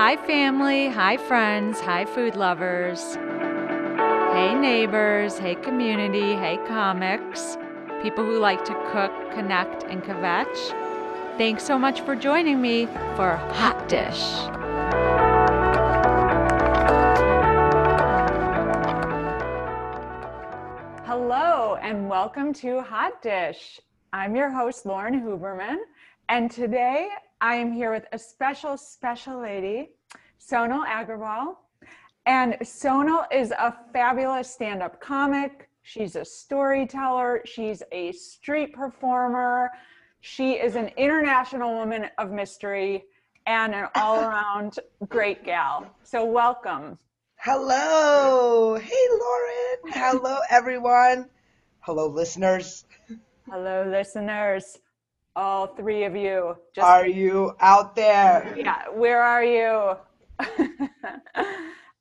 Hi, family. Hi, friends. Hi, food lovers. Hey, neighbors. Hey, community. Hey, comics. People who like to cook, connect, and kvetch. Thanks so much for joining me for Hot Dish. Hello, and welcome to Hot Dish. I'm your host, Lauren Huberman, and today I am here with a special, special lady, Sonal Aggarwal. And Sonal is a fabulous stand up comic. She's a storyteller, she's a street performer, she is an international woman of mystery and an all around great gal. So, welcome. Hello. Hey, Lauren. Hello, everyone. Hello, listeners. Hello, listeners. All three of you. Just are you out there? Yeah. Where are you?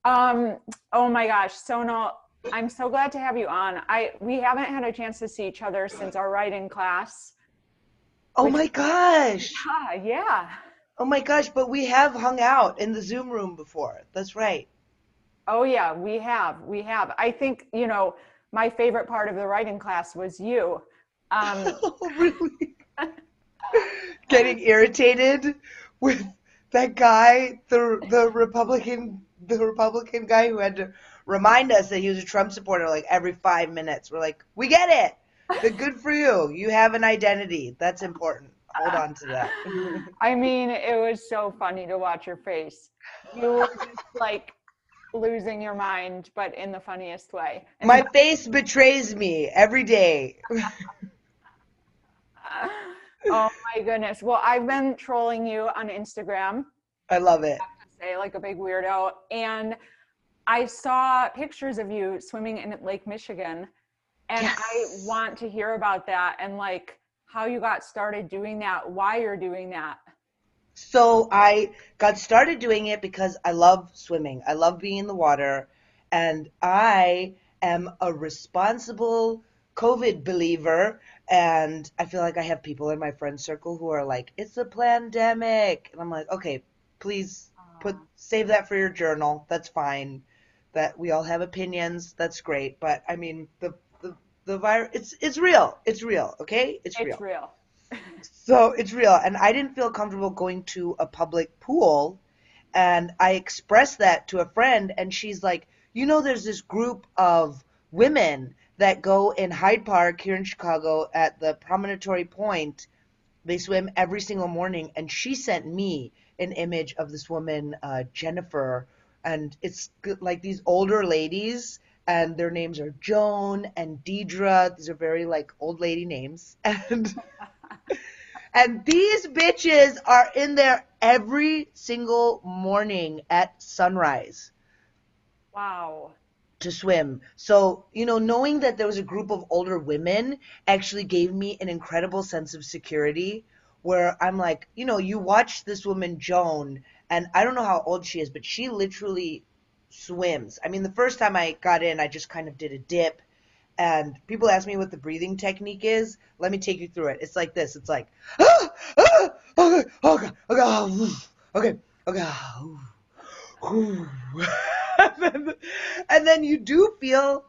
um. Oh my gosh, Sonal. I'm so glad to have you on. I we haven't had a chance to see each other since our writing class. Oh which, my gosh. Yeah, yeah. Oh my gosh, but we have hung out in the Zoom room before. That's right. Oh yeah, we have. We have. I think, you know, my favorite part of the writing class was you. Um, oh, really? Getting irritated with that guy, the the Republican the Republican guy who had to remind us that he was a Trump supporter like every five minutes. We're like, we get it. But good for you. You have an identity. That's important. Hold on to that. I mean, it was so funny to watch your face. You were just like losing your mind, but in the funniest way. And My face betrays me every day. oh my goodness. Well, I've been trolling you on Instagram. I love it. I say like a big weirdo. And I saw pictures of you swimming in Lake Michigan. And yes. I want to hear about that and like how you got started doing that, why you're doing that. So I got started doing it because I love swimming. I love being in the water. And I am a responsible COVID believer. And I feel like I have people in my friend circle who are like, it's a pandemic. And I'm like, okay, please put save that for your journal. That's fine. That we all have opinions. That's great. But I mean, the the, the virus, it's, it's real. It's real. Okay. It's, it's real. real so it's real. And I didn't feel comfortable going to a public pool. And I expressed that to a friend, and she's like, You know, there's this group of women that go in Hyde Park here in Chicago at the Promontory Point. They swim every single morning. And she sent me an image of this woman, uh, Jennifer. And it's like these older ladies and their names are Joan and Deidre. These are very like old lady names. And and these bitches are in there every single morning at sunrise. Wow. To swim. So, you know, knowing that there was a group of older women actually gave me an incredible sense of security where I'm like, you know, you watch this woman, Joan, and I don't know how old she is, but she literally swims. I mean, the first time I got in, I just kind of did a dip and people ask me what the breathing technique is. Let me take you through it. It's like this. It's like, ah, ah, okay, okay, okay, okay, okay, and, and then you do feel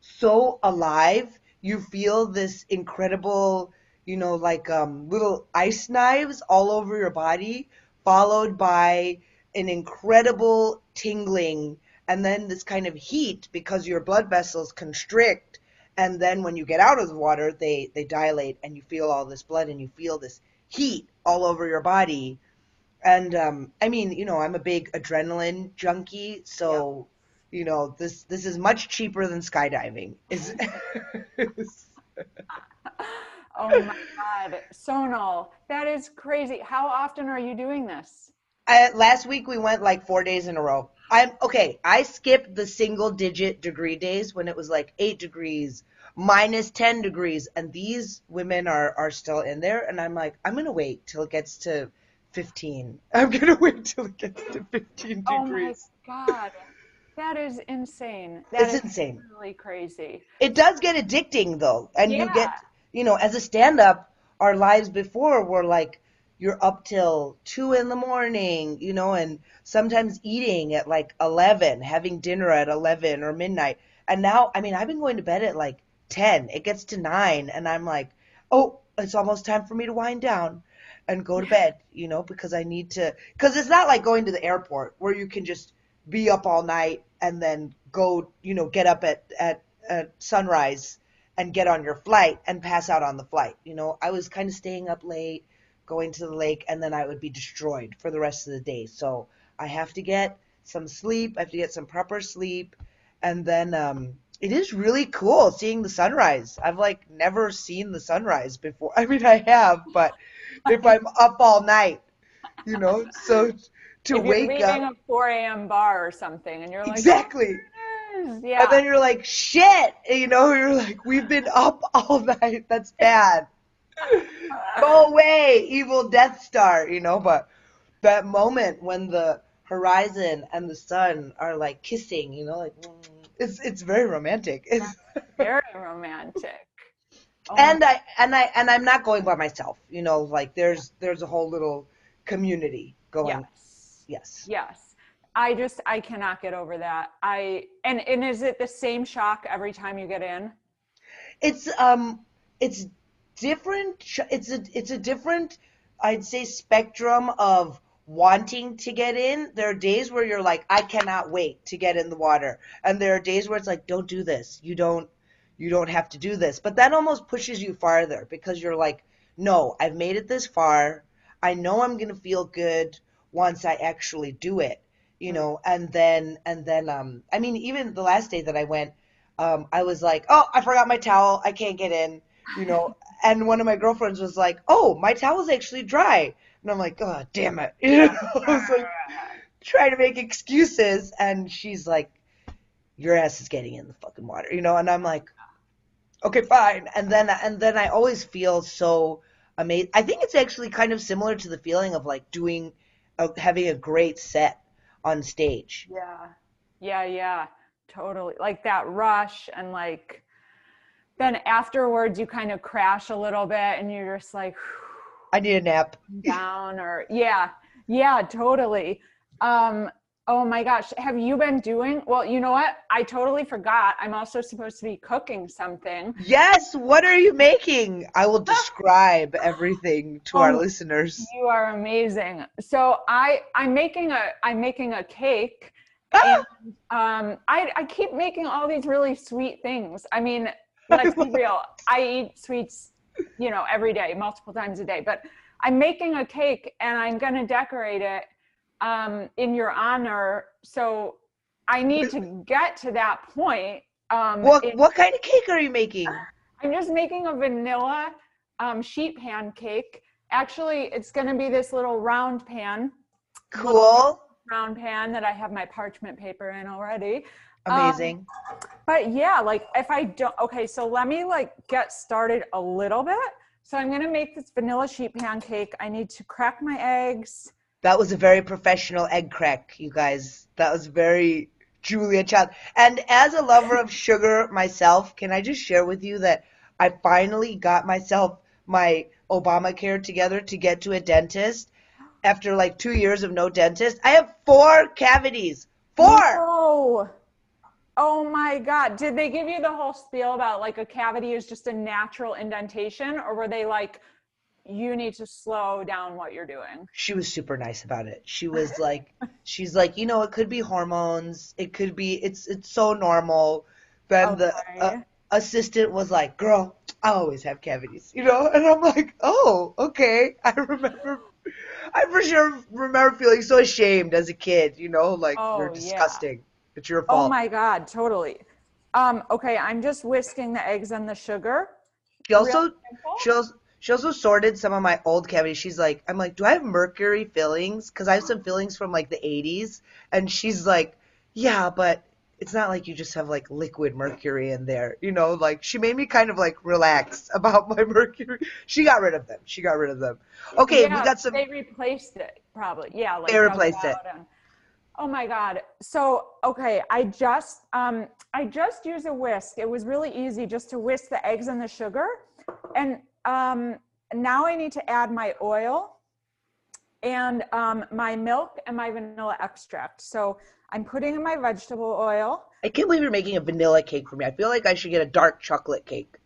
so alive. You feel this incredible, you know, like um, little ice knives all over your body, followed by an incredible tingling and then this kind of heat because your blood vessels constrict and then when you get out of the water they they dilate and you feel all this blood and you feel this heat all over your body and um, i mean you know i'm a big adrenaline junkie so yep. you know this this is much cheaper than skydiving is oh my god sonal that is crazy how often are you doing this I, last week we went like four days in a row I'm okay. I skipped the single digit degree days when it was like eight degrees, minus 10 degrees and these women are are still in there and i'm like i'm gonna wait till it gets to 15 i'm gonna wait till it gets to 15 oh degrees. Oh my god. That is insane. That it's is insane. really crazy. It does get addicting though and yeah. you get you know as a stand-up our lives before were like you're up till two in the morning, you know, and sometimes eating at like 11, having dinner at 11 or midnight. And now, I mean, I've been going to bed at like 10. It gets to nine, and I'm like, oh, it's almost time for me to wind down and go to bed, you know, because I need to. Because it's not like going to the airport where you can just be up all night and then go, you know, get up at, at, at sunrise and get on your flight and pass out on the flight. You know, I was kind of staying up late, going to the lake, and then I would be destroyed for the rest of the day. So I have to get some sleep. I have to get some proper sleep. And then um, it is really cool seeing the sunrise. I've like never seen the sunrise before. I mean, I have, but if I'm up all night, you know, so to if wake you're up a 4 a.m. bar or something, and you're like, exactly. Yeah. And then you're like, shit, you know, you're like, we've been up all night. That's bad. Go away, evil Death Star, you know, but that moment when the horizon and the sun are like kissing, you know, like it's it's very romantic. It's, very romantic. Oh and I and I and I'm not going by myself, you know, like there's there's a whole little community going. yes. Yes. Yes. I just I cannot get over that. I and and is it the same shock every time you get in? It's um it's different it's a it's a different I'd say spectrum of wanting to get in. There are days where you're like I cannot wait to get in the water. And there are days where it's like don't do this. You don't you don't have to do this. But that almost pushes you farther because you're like no, I've made it this far. I know I'm going to feel good once I actually do it, you know, and then and then um I mean even the last day that I went um I was like, "Oh, I forgot my towel. I can't get in." You know, and one of my girlfriends was like, "Oh, my towel's actually dry." And I'm like, "Oh, damn it." You know, I was like trying to make excuses and she's like, "Your ass is getting in the fucking water." You know, and I'm like, "Okay, fine." And then and then I always feel so amazed. I think it's actually kind of similar to the feeling of like doing a, having a great set on stage. Yeah. Yeah, yeah. Totally. Like that rush and like then afterwards you kind of crash a little bit and you're just like I need a nap. down or yeah. Yeah, totally. Um oh my gosh, have you been doing? Well, you know what? I totally forgot. I'm also supposed to be cooking something. Yes, what are you making? I will describe everything to our Oh. listeners. You are amazing. So I I'm making a I'm making a cake Ah! um I I keep making all these really sweet things. I mean, let's be real. I eat sweets, you know, every day, multiple times a day, but I'm making a cake and I'm going to decorate it um in your honor. So I need to get to that point. Um What in- what kind of cake are you making? I'm just making a vanilla um, sheet pan cake. Actually, it's going to be this little round pan, Cool. round pan that I have my parchment paper in already. Um, Amazing. But yeah, like if I don't, okay, so let me like get started a little bit. So I'm going to make this vanilla sheet pan cake. I need to crack my eggs. That was a very professional egg crack, you guys. That was very Julia Child. And as a lover of sugar myself, can I just share with you that I finally got myself my Obamacare together to get to a dentist after like two years of no dentist. I have four cavities. Four! Oh, oh my God. Did they give you the whole spiel about like a cavity is just a natural indentation or were they like, you need to slow down what you're doing? She was super nice about it. She was like, she's like, you know, it could be hormones. It could be, it's it's so normal. Then the uh, assistant was like, girl, I always have cavities, you know? And I'm like, oh, okay. I remember, I for sure remember feeling so ashamed as a kid, you know, like, you're Oh, yeah. disgusting. It's your fault. Oh my God, totally. Um, okay, I'm just whisking the eggs and the sugar. She also, she also, she also sorted some of my old cavities. She's like, I'm like, do I have mercury fillings? Because I have some fillings from like the 80s. And she's like, yeah, but it's not like you just have like liquid mercury in there. You know, like she made me kind of like relax about my mercury. She got rid of them. She got rid of them. Okay, we got some. They replaced it, probably. Yeah, like They replaced it. and- oh my God. So okay, I just um I just used a whisk. It was really easy just to whisk the eggs and the sugar. And um now I need to add my oil. and um, my milk and my vanilla extract. So I'm putting in my vegetable oil. I can't believe you're making a vanilla cake for me. I feel like I should get a dark chocolate cake.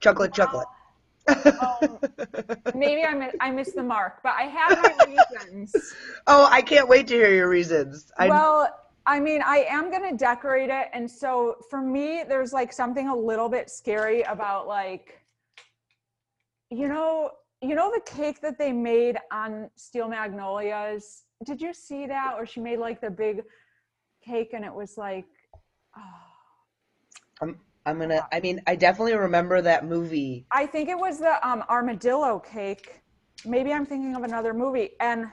Chocolate, chocolate. Um, maybe I miss, I missed the mark, but I have my reasons. oh, I can't wait to hear your reasons. I, Well, I mean, I am going to decorate it. And so for me, there's like something a little bit scary about like, you know, you know the cake that they made on Steel Magnolias? Did you see that? Or she made like the big cake and it was like, oh, I'm, I'm gonna. I mean, I definitely remember that movie. I think it was the um, armadillo cake. Maybe I'm thinking of another movie. And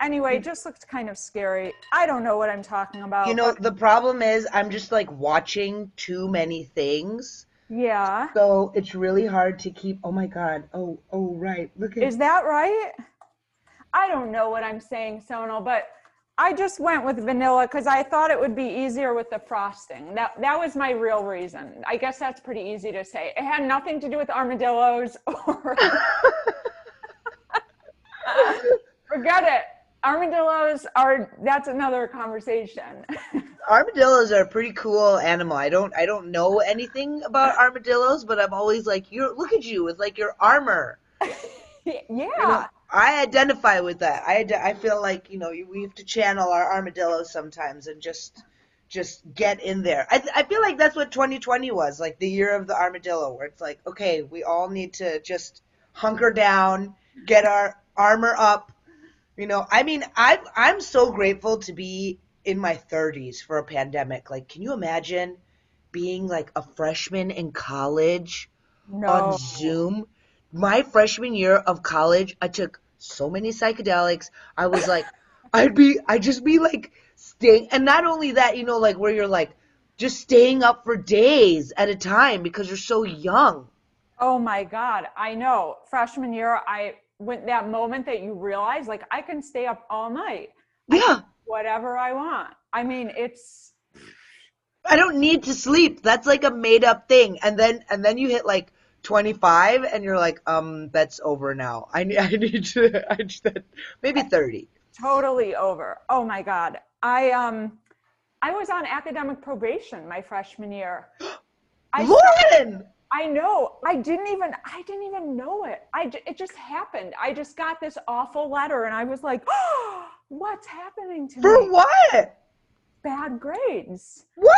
anyway, it just looked kind of scary. I don't know what I'm talking about. You know, the problem is I'm just like watching too many things. Yeah. So it's really hard to keep. Oh my God. Oh, oh, right. Look at. Is that right? I don't know what I'm saying, Sonal, but I just went with vanilla because I thought it would be easier with the frosting. That that was my real reason. I guess that's pretty easy to say. It had nothing to do with armadillos or forget it. Armadillos are that's another conversation. Armadillos are a pretty cool animal. I don't. I don't know anything about armadillos, but I'm always like, you look at you with like your armor. yeah. You know, I identify with that. I, I feel like you know we have to channel our armadillos sometimes and just just get in there. I th- I feel like that's what 2020 was like the year of the armadillo, where it's like okay, we all need to just hunker down, get our armor up. You know, I mean, I I'm so grateful to be in my 30s for a pandemic. Like, can you imagine being like a freshman in college? No. on Zoom. My freshman year of college, I took so many psychedelics. I was like, I'd be, I'd just be like staying, and not only that, you know, like where you're like just staying up for days at a time because you're so young. Oh my God, I know. Freshman year, I went that moment that you realize, like, I can stay up all night, Yeah, whatever I want. I mean, it's I don't need to sleep. That's like a made up thing. And then, and then you hit like 25, and you're like, um, that's over now. I need, I need to, I just, maybe 30. totally over. Oh my God, I um, I was on academic probation my freshman year. I Lauren. I know. I didn't even I didn't even know it. I it just happened. I just got this awful letter and I was like, oh, "What's happening to For me?" For what? Bad grades. What?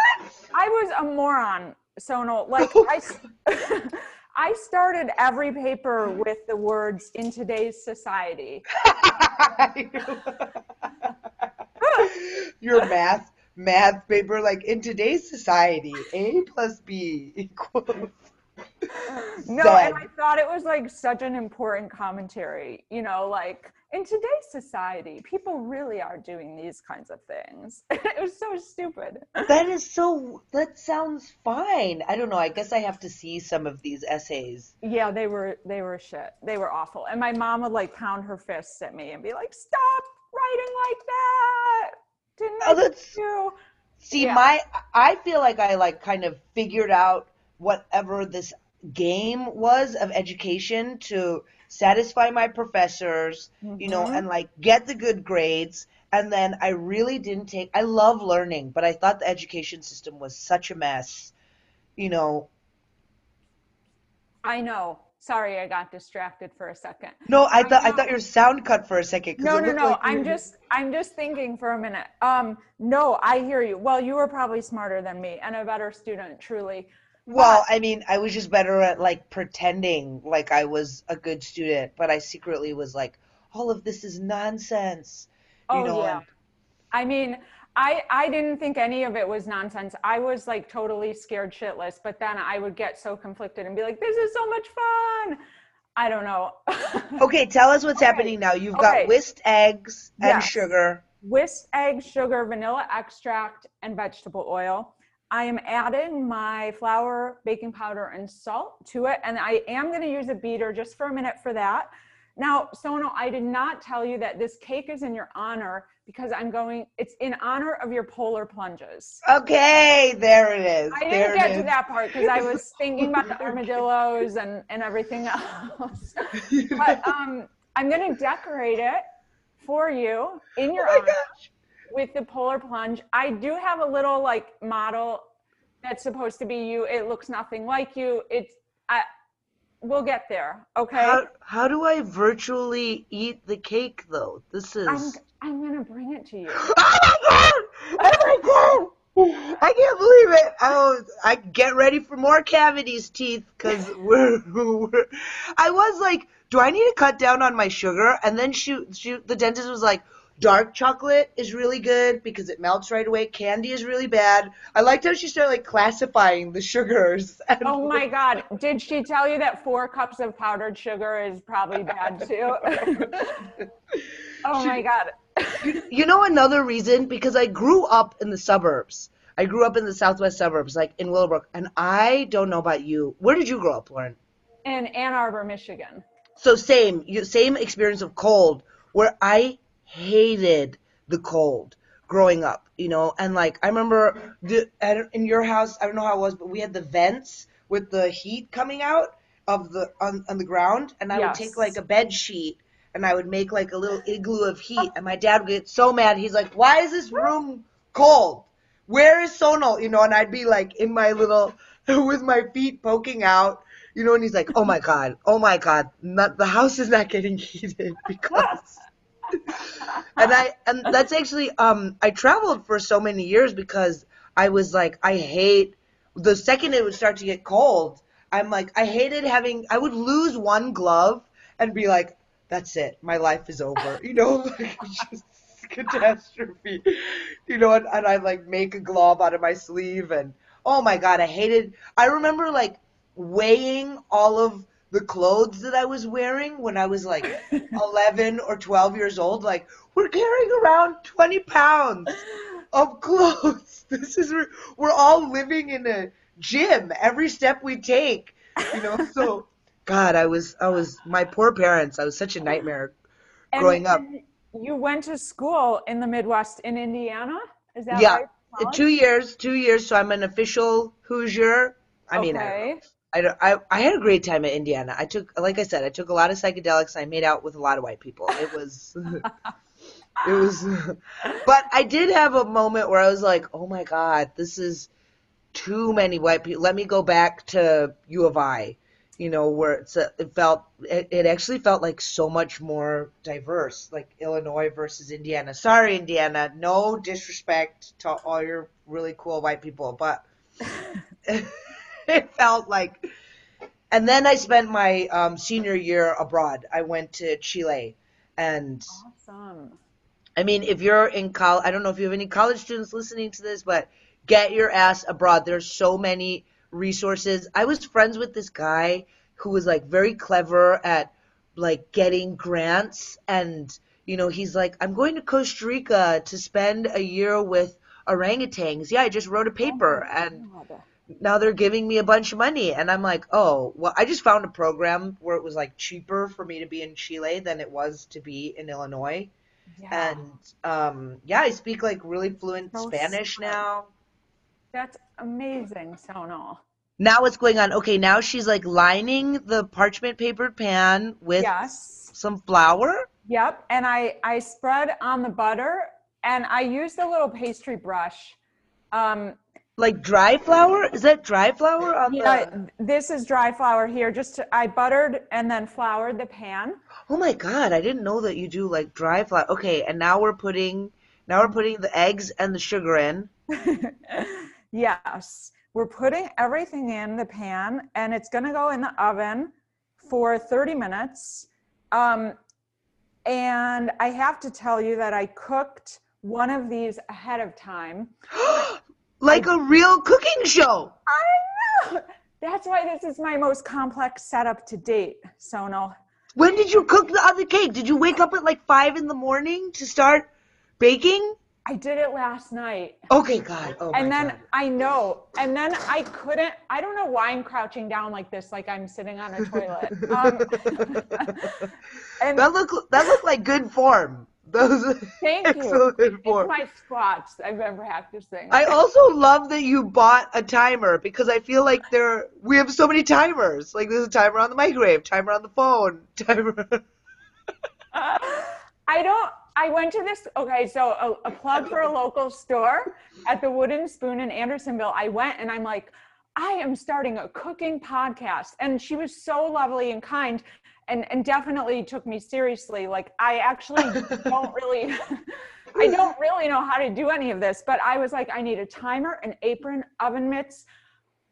I was a moron, Sonal. Like Oh, I I started every paper with the words in today's society. Your math math paper, like in today's society, A plus B equals. No, and I thought it was like such an important commentary, you know, like in today's society, people really are doing these kinds of things. it was so stupid. That is so. That sounds fine. I don't know. I guess I have to see some of these essays. Yeah, they were they were shit. They were awful. And my mom would like pound her fists at me and be like, "Stop writing like that." Didn't oh, I Oh, that's- you? See, Yeah. my I feel like I like kind of figured out whatever this game was of education to satisfy my professors, you know, Mhm. and like get the good grades. And then I really didn't take I love learning, but I thought the education system was such a mess. You know, I know. Sorry, I got distracted for a second. no, I thought I thought your sound cut for a second. No, no, no. like I'm just I'm just thinking for a minute. Um, no, I hear you. Well, you were probably smarter than me and a better student, truly. Well, I mean, I was just better at like pretending like I was a good student, but I secretly was like, all of this is nonsense. You Oh know, yeah. and- I mean, I I didn't think any of it was nonsense. I was like totally scared shitless, but then I would get so conflicted and be like, "This is so much fun." I don't know. Okay, tell us what's Okay, happening now. You've okay. got whisked eggs and Yes. sugar. Whisked eggs, sugar, vanilla extract, and vegetable oil. I am adding my flour, baking powder, and salt to it, and I am going to use a beater just for a minute for that. Now, Sonal, I did not tell you that this cake is in your honor because I'm going. It's in honor of your polar plunges. Okay, there it is. I didn't get to is. that part because I was thinking about the armadillos and, and everything else. but um, I'm going to decorate it for you in your Oh my honor with the polar plunge. I do have a little like model that's supposed to be you. It looks nothing like you. It's I we'll get there. Okay. How, how do I virtually eat the cake though? This is. I'm I'm gonna bring it to you. Oh my god! Oh my god! I can't believe it. Oh, I get ready for more cavities, teeth, because we're, we're. I was like, do I need to cut down on my sugar? And then she, she, the dentist was like, dark chocolate is really good because it melts right away. Candy is really bad. I liked how she started like classifying the sugars. Oh my god. Did she tell you that four cups of powdered sugar is probably bad too? oh my god. You know another reason? Because I grew up in the suburbs. I grew up in the southwest suburbs, like in Willowbrook, and I don't know about you. Where did you grow up, Lauren? In Ann Arbor, Michigan. So same, you, same experience of cold, where I hated the cold growing up, you know, and like I remember the in your house, I don't know how it was, but we had the vents with the heat coming out of the on, on the ground, and I would take like a bed sheet and I would make like a little igloo of heat, and my dad would get so mad. He's like, "Why is this room cold? Where is Sonal?" You know, and I'd be like in my little with my feet poking out. You know, and he's like, "Oh my god, oh my god, not, the house is not getting heated because." And I and that's actually um I traveled for so many years because I was like I hate the second it would start to get cold I'm like I hated having I would lose one glove and be like that's it. My life is over. You know like just catastrophe. You know and, and I like make a glove out of my sleeve and oh my god I hated I remember like weighing all of the clothes that I was wearing when I was like 11 or 12 years old. Like, we're carrying around 20 pounds of clothes. This is, we're all living in a gym every step we take, you know? So, God, I was, I was, my poor parents, I was such a nightmare And- growing up. You went to school in the Midwest in Indiana? Is that Yeah. right? College? two years, two years, so I'm an official Hoosier. I mean, okay. I, don't- I, I had a great time at Indiana. I took, like I said, I took a lot of psychedelics. I made out with a lot of white people. It was, it was, but I did have a moment where I was like, oh my God, this is too many white people. Let me go back to U of I, you know, where it's a, it felt, it, it actually felt like so much more diverse, like Illinois versus Indiana. Sorry, Indiana, no disrespect to all your really cool white people, but it felt like. And then I spent my um, senior year abroad. I went to Chile, and Awesome. I mean, if you're in college, I don't know if you have any college students listening to this, but get your ass abroad. There's so many resources. I was friends with this guy who was like very clever at like getting grants and you know, he's like, I'm going to Costa Rica to spend a year with orangutans. Yeah, I just wrote a paper and God. Now they're giving me a bunch of money and i'm like oh well i just found a program where it was like cheaper for me to be in chile than it was to be in illinois Yeah. and um yeah i speak like really fluent So spanish smart. now That's amazing, Sonal. now what's going on okay now she's like lining the parchment papered pan with Yes. some flour Yep. And I I spread on the butter and I used a little pastry brush. Um, like dry flour is that dry flour on yeah, the this is dry flour here. Just to, I buttered and then floured the pan. oh my god i didn't know that you do like dry flour okay and now we're putting now we're putting the eggs and the sugar in yes, we're putting everything in the pan and it's going to go in the oven for 30 minutes. Um, and I have to tell you that I cooked one of these ahead of time. like a real cooking show I know. That's why this is my most complex setup to date, Sonal. When did you cook the other cake? Did you wake up at like five in the morning to start baking? I did it last night. Okay, God. Oh and then God. I know, and then I couldn't. I don't know why I'm crouching down like this, like I'm sitting on a toilet. Um, and That look that looked like good form. Those thank you. excellent It's form. my squats. I've been practicing. I also love that you bought a timer because I feel like there we have so many timers. Like there's a timer on the microwave, timer on the phone, timer. Uh, I don't. I went to this. Okay, so a, a plug for a local store at the Wooden Spoon in Andersonville. I went and I'm like, I am starting a cooking podcast, and she was so lovely and kind, and and definitely took me seriously. Like I actually don't really. I don't really know how to do any of this, but I was like, I need a timer, an apron, oven mitts,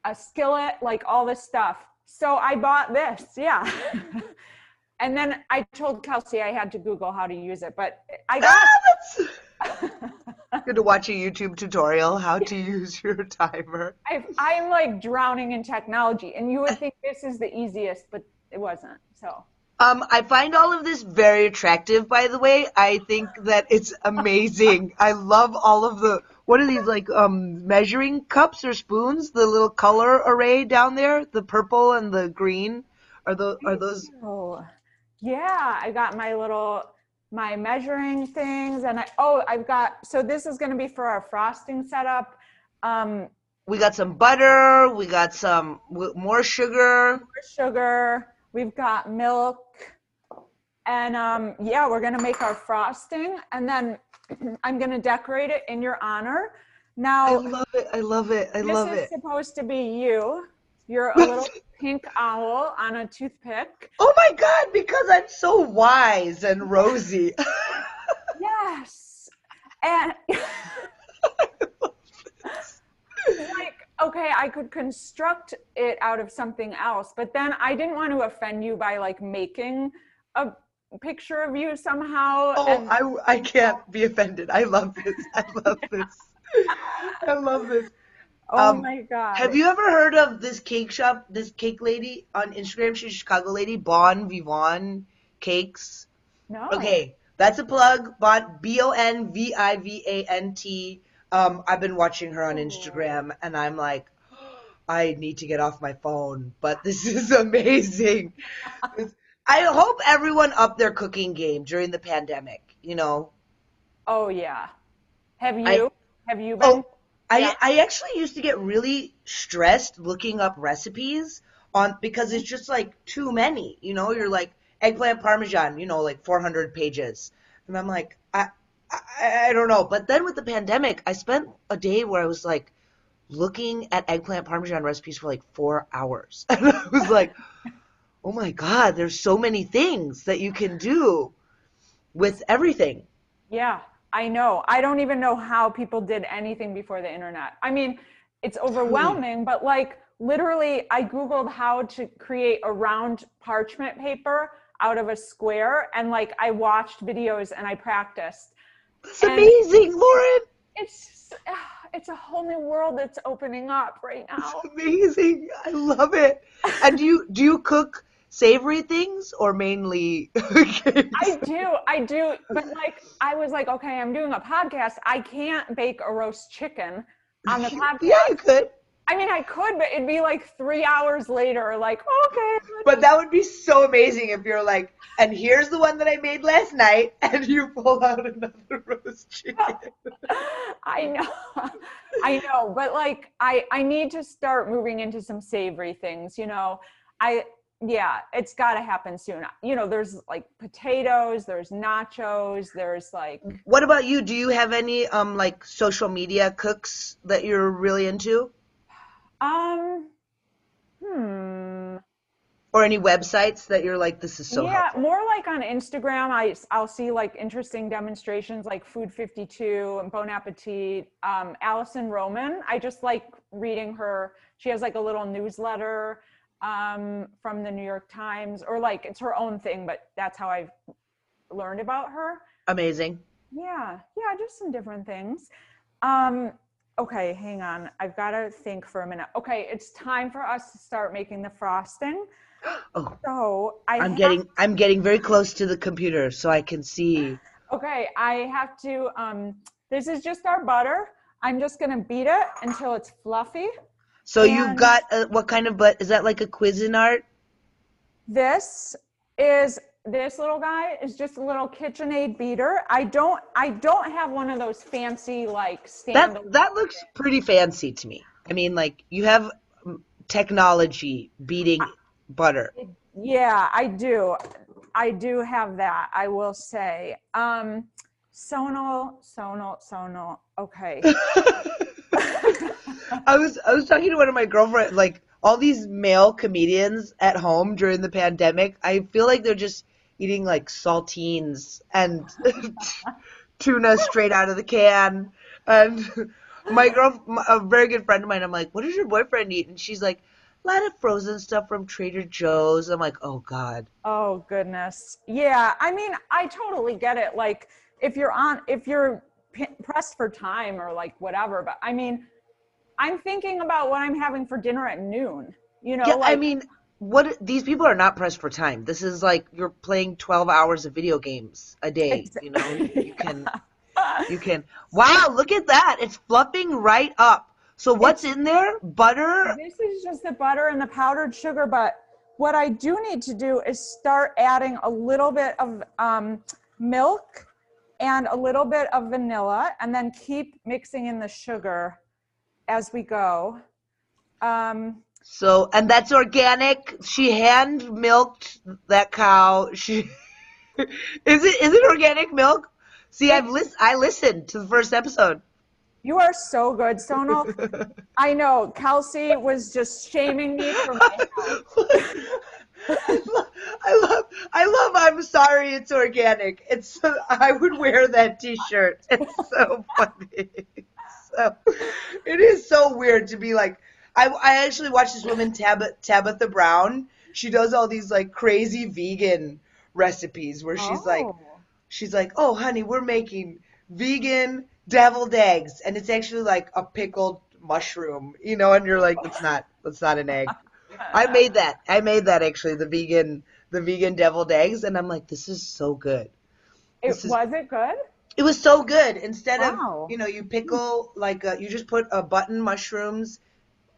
a skillet, like all this stuff. So I bought this, yeah. and then I told Kelsey I had to Google how to use it, but I got. Good to watch a YouTube tutorial how to use your timer. I, I'm like drowning in technology, and you would think this is the easiest, but it wasn't. So. Um, I find all of this very attractive, by the way. I think that it's amazing. I love all of the what are these like um measuring cups or spoons? The little color array down there, the purple and the green. Are those are those Oh, yeah. I got my little my measuring things, and I oh I've got so this is going to be for our frosting setup. Um, we got some butter, we got some more sugar. More sugar. We've got milk, and um, yeah, we're gonna make our frosting, and then I'm gonna decorate it in your honor. Now, I love it. I love it. I love it. this is supposed to be you. You're a little pink owl on a toothpick. Oh my god, because I'm so wise and rosy. Yes, and okay, I could construct it out of something else, but then I didn't want to offend you by like making a picture of you somehow. Oh, and- I, I can't be offended. I love this. I love this. I love this. oh um, my god! Have you ever heard of this cake shop, this cake lady on Instagram? She's a Chicago lady, Bon Vivant Cakes. No. Okay, that's a plug. Bon B O N V I V A N T. Um, I've been watching her on Instagram, and I'm like, I need to get off my phone, but this is amazing. I hope everyone upped their cooking game during the pandemic. You know, Oh yeah. Have you? I- have you been? Oh, yeah. I, I actually used to get really stressed looking up recipes on because it's just like too many. You know, you're like eggplant parmesan, you know, like 400 pages, and I'm like, I, I I don't know. But then with the pandemic, I spent a day where I was like looking at eggplant parmesan recipes for like four hours, and I was like, oh my god, there's so many things that you can do with everything. Yeah, I know. I don't even know how people did anything before the internet. I mean, it's overwhelming, but like literally, I Googled how to create a round parchment paper out of a square, and like I watched videos and I practiced. That's And- amazing, Lauren. It's ah, it's a whole new world that's opening up right now. It's amazing. I love it. And do you do you cook savory things or mainly? I do, I do, but like I was like, okay, I'm doing a podcast. I can't bake a roast chicken on the podcast. Yeah, you could. I mean, I could, but it'd be like three hours later. Like, okay. But that would be so amazing if you're like, and here's the one that I made last night, and you pull out another roast chicken. I know, I know, but like, I I need to start moving into some savory things. You know, I yeah, it's got to happen soon. You know, there's like potatoes, there's nachos, there's like What about you? Do you have any um like social media cooks that you're really into? Um, hmm. Or any websites that you're like, this is so yeah, helpful? more like on Instagram. I I'll see like interesting demonstrations like Food 52 and Bon Appetit. Um, Alison Roman. I just like reading her. She has like a little newsletter um, from the New York Times, or like it's her own thing, but that's how I've learned about her. Amazing. Yeah, yeah, just some different things. Um, okay, hang on. I've got to think for a minute. Okay, it's time for us to start making the frosting. Oh, So I I'm have getting I'm getting very close to the computer so I can see. Okay, I have to, um, this is just our butter. I'm just gonna beat it until it's fluffy. So you've got uh what kind of but is that like a Cuisinart? This is, this little guy is just a little KitchenAid beater. I don't, I don't have one of those fancy like stand. That that looks pretty fancy to me. I mean, like you have mm, technology beating butter. Yeah, I do. I do have that, I will say. Um, Sonal, Sonal, Sonal. Okay. I was I was talking to one of my girlfriends, like all these male comedians at home during the pandemic. I feel like they're just eating like saltines and tuna straight out of the can. And my girl, a very good friend of mine, I'm like, "What does your boyfriend eat?" And she's like, "A lot of frozen stuff from Trader Joe's." I'm like, "Oh God." Oh goodness. Yeah. I mean, I totally get it. Like, if you're on, if you're p- pressed for time or like whatever, but I mean, I'm thinking about what I'm having for dinner at noon. You know, Yeah, like, I mean, what these people are not pressed for time. This is like you're playing 12 hours of video games a day. You know, you can, you can. Wow, look at that! It's fluffing right up. So what's in there? Butter. This is just the butter and the powdered sugar, but what I do need to do is start adding a little bit of um, milk and a little bit of vanilla, and then keep mixing in the sugar as we go. Um, So, and that's organic. She hand milked that cow. She is it is it organic milk? See, I've list I listened to the first episode. you are so good, Sonal. I know Kelsey was just shaming me for my I love, I love, I love. I'm sorry, it's organic. It's. So, I would wear that T-shirt. It's so funny. So, it is so weird to be like. I I actually watched this woman Tab- Tabitha Brown. She does all these like crazy vegan recipes where she's like, Oh. she's like, oh honey, we're making vegan deviled eggs, and it's actually like a pickled mushroom, you know, and you're like, it's not, it's not an egg. I made that. I made that actually, the vegan, the vegan deviled eggs, and I'm like, this is so good. It, is- was it good? It was so good. Instead Wow. of, you know, you pickle like uh, you just put a button mushrooms,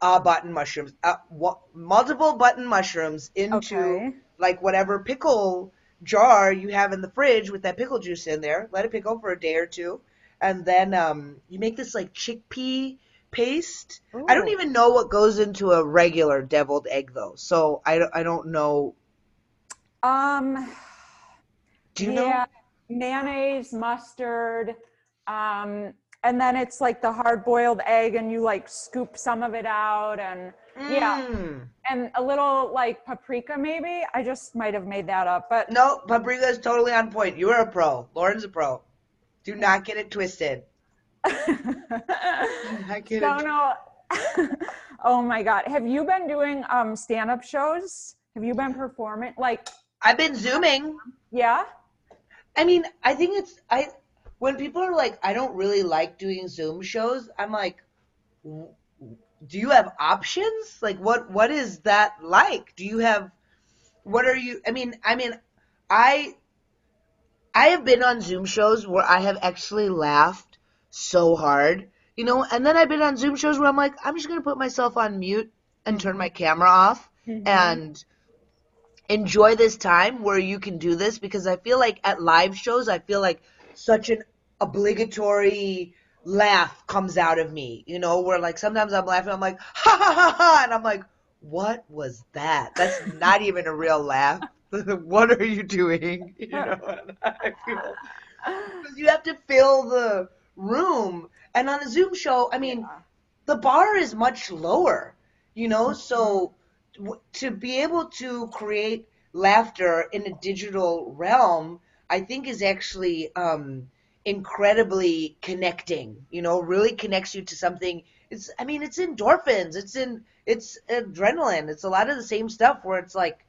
uh, button mushrooms, uh, wa- multiple button mushrooms into Okay. like whatever pickle jar you have in the fridge with that pickle juice in there. Let it pickle for a day or two, and then um, you make this like chickpea paste. I don't even know what goes into a regular deviled egg though, so I don't, I don't know. Um, Do you yeah, know? mayonnaise, mustard, um, and then it's like the hard-boiled egg, and you like scoop some of it out, and yeah, Mm. and a little like paprika maybe. I just might have made that up, but No, paprika is totally on point. You are a pro. Lauren's a pro. Do not get it twisted. I get no, it. no. oh my God, have you been doing um stand-up shows? Have you been performing? Like, I've been zooming. yeah. I mean, I think it's I when people are like, I don't really like doing Zoom shows. I'm like, do you have options? Like, what what is that like? Do you have what are you? I mean, I mean, I I have been on Zoom shows where I have actually laughed so hard, you know, and then I've been on Zoom shows where I'm like, I'm just gonna put myself on mute and turn my camera off mm-hmm. and enjoy this time where you can do this because I feel like at live shows, I feel like such an obligatory laugh comes out of me, you know, where like sometimes I'm laughing, I'm like, ha ha ha ha, and I'm like, what was that? That's not even a real laugh. what are you doing? You know, I feel because you have to fill the room, and on a Zoom show, I mean, the bar is much lower, you know, mm-hmm. so to be able to create laughter in a digital realm, I think is actually um, incredibly connecting. You know, really connects you to something. It's, I mean, it's endorphins. It's in, it's adrenaline. It's a lot of the same stuff where it's like,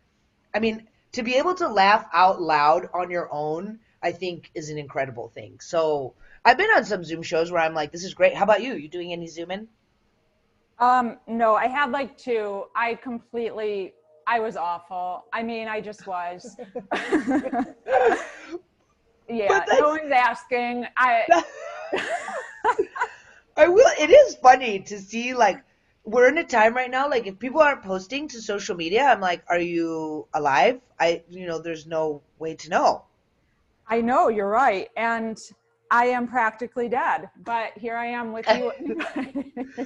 I mean, to be able to laugh out loud on your own, I think is an incredible thing. So I've been on some Zoom shows where I'm like, this is great. How about you? You doing any Zooming? Um, no, I had like two. I completely, I was awful. I mean, I just was. yeah, no one's asking. I, I will. It is funny to see like we're in a time right now. Like if people aren't posting to social media, I'm like, are you alive? I, you know, there's no way to know. I know you're right, and I am practically dead. But here I am with you.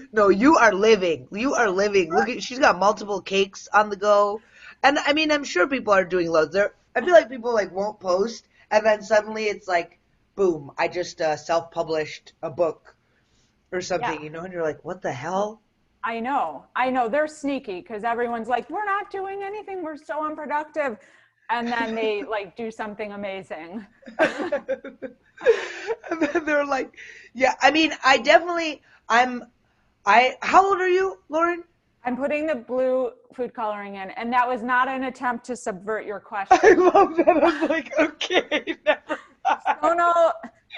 No, you are living. You are living. Look at she's got multiple cakes on the go, and I mean, I'm sure people are doing loads. There, I feel like people like won't post, and then suddenly it's like boom, I just uh, self-published a book or something, Yeah. you know, and you're like, what the hell? I know, I know. They're sneaky because everyone's like, we're not doing anything. We're so unproductive. And then they like do something amazing. and then they're like, yeah, I mean, I definitely, I'm, I, how old are you, Lauren? I'm putting the blue food coloring in, and that was not an attempt to subvert your question. I love that. I'm like, okay, never mind. Oh no,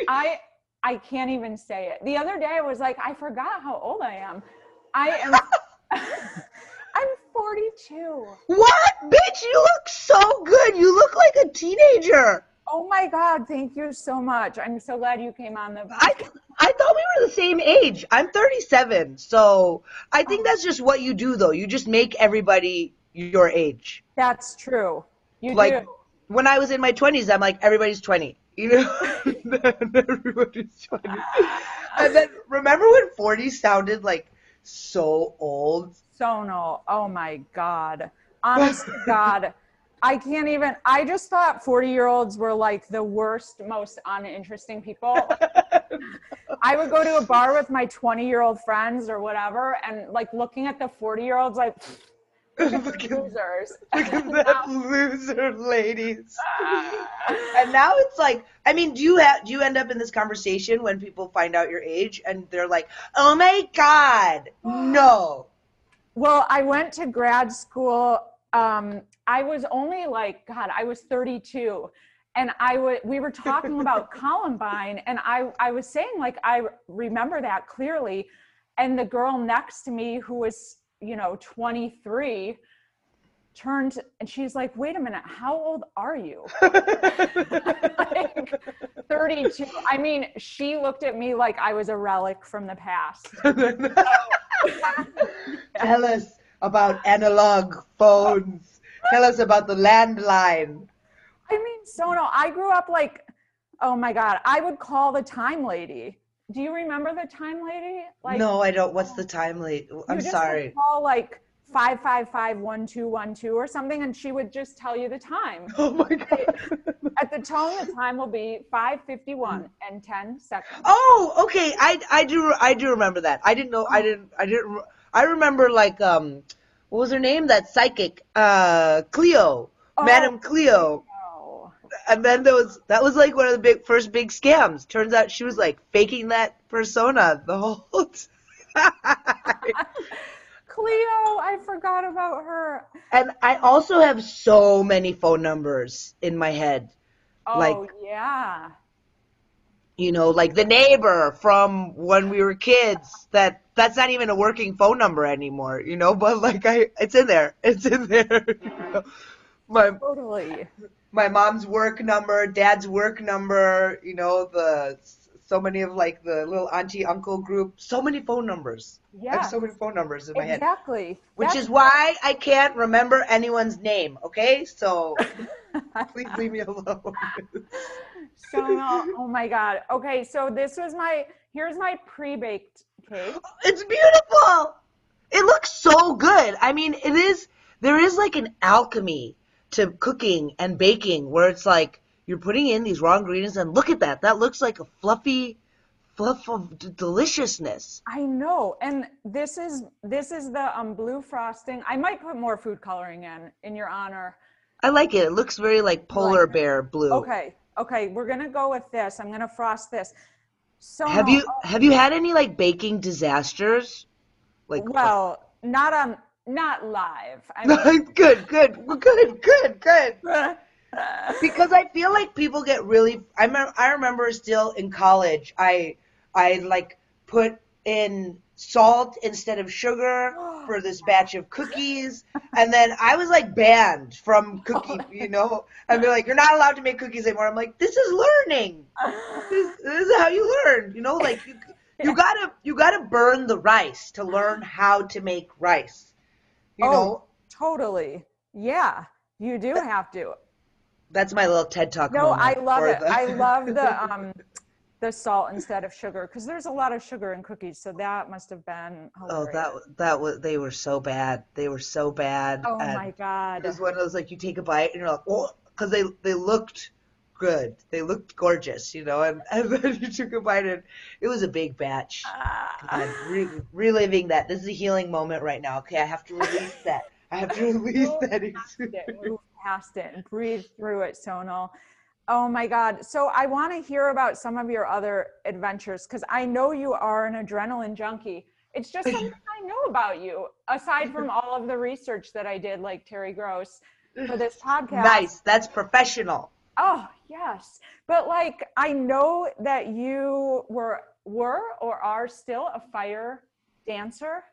I I can't even say it. The other day I was like, I forgot how old I am. I am I'm 42. What? Bitch, you look so good. You look like a teenager. Oh my god, thank you so much. I'm so glad you came on the I, I thought we were the same age. I'm 37, so I think that's just what you do, though. You just make everybody your age. That's true. You Like do. when I was in my 20s, I'm like everybody's 20. You know, everybody's 20. And then remember when 40 sounded like so old? Sonal. Oh my god. Honest to God. I can't even I just thought 40 year olds were like the worst, most uninteresting people. I would go to a bar with my 20 year old friends or whatever, and like looking at the 40 year olds, like look, at, losers. look at that loser, ladies. and now it's like, I mean, do you have do you end up in this conversation when people find out your age and they're like, "Oh my god, no." Well, I went to grad school. Um, I was only like, God, I was 32. And I would, we were talking about Columbine, and I, I was saying, like, I remember that clearly. And the girl next to me, who was, you know, 23, turned and she's like, wait a minute, how old are you? like 32. I mean, she looked at me like I was a relic from the past. Tell us about analog phones. Tell us about the landline. I mean, Sonal, I grew up like, oh my God, I would call the time lady. Do you remember the time lady? Like, no, I don't. What's the time lady? I'm just would sorry. call like five five five one two one two or something, and she would just tell you the time. Oh my god. At the tone, the time will be five fifty one and ten seconds. Oh, okay. I I do I do remember that. I didn't know. I didn't. I didn't. I remember like um, what was her name? That psychic, uh, Cleo, Oh. Madame Cleo. And then there was that was like one of the big first big scams. Turns out she was like faking that persona the whole time. Cleo, I forgot about her. and I also have so many phone numbers in my head. Oh Like- yeah. you know, like the neighbor from when we were kids. That that's not even a working phone number anymore, you know. But like I, it's in there. It's in there. you know. My Totally. my mom's work number, dad's work number. You know the so many of like the little auntie uncle group. So many phone numbers. Yeah. I have so many phone numbers in my head. Exactly. Which That's is why I can't remember anyone's name. Okay, so please leave me alone. So no, oh my god. Okay, so this was my here's my pre-baked cake. It's beautiful. It looks so good. I mean, it is. There is like an alchemy to cooking and baking where it's like you're putting in these raw ingredients and look at that. That looks like a fluffy fluff of d- deliciousness. I know. And this is this is the um blue frosting. I might put more food coloring in in your honor. I like it. It looks very like polar Like- bear blue. Okay. Okay, we're going to go with this. I'm going to frost this. So Have you have you had any like baking disasters? Like well, not um not live. I mean, good, good, good, good, good. because I feel like people get really. I remember, I remember still in college, I I like put in salt instead of sugar for this batch of cookies, and then I was like banned from cookie You know, and they're like, "You're not allowed to make cookies anymore." I'm like, "This is learning. This, this is how you learn." You know, like you you gotta you gotta burn the rice to learn how to make rice. You Oh. know, totally. Yeah, you do have to. That's my little TED talk. No, I love it. the- I love the um the salt instead of sugar because there's a lot of sugar in cookies, so that must have been Oh, that that was they were so bad. They were so bad. Oh and my god. It was one of those like you take a bite and you're like, oh, because they they looked good. They looked gorgeous, you know. And, and then you took a bite, and it was a big batch. God, re- reliving that. This is a healing moment right now. Okay, I have to release that. I have to release that. Past it, move past it and breathe through it, Sonal. Oh my God. So I want to hear about some of your other adventures because I know you are an adrenaline junkie. It's just something I know about you, aside from all of the research that I did, like Terry Gross, for this podcast. Nice. That's professional. Oh, yes. But like I know that you were were or are still a fire dancer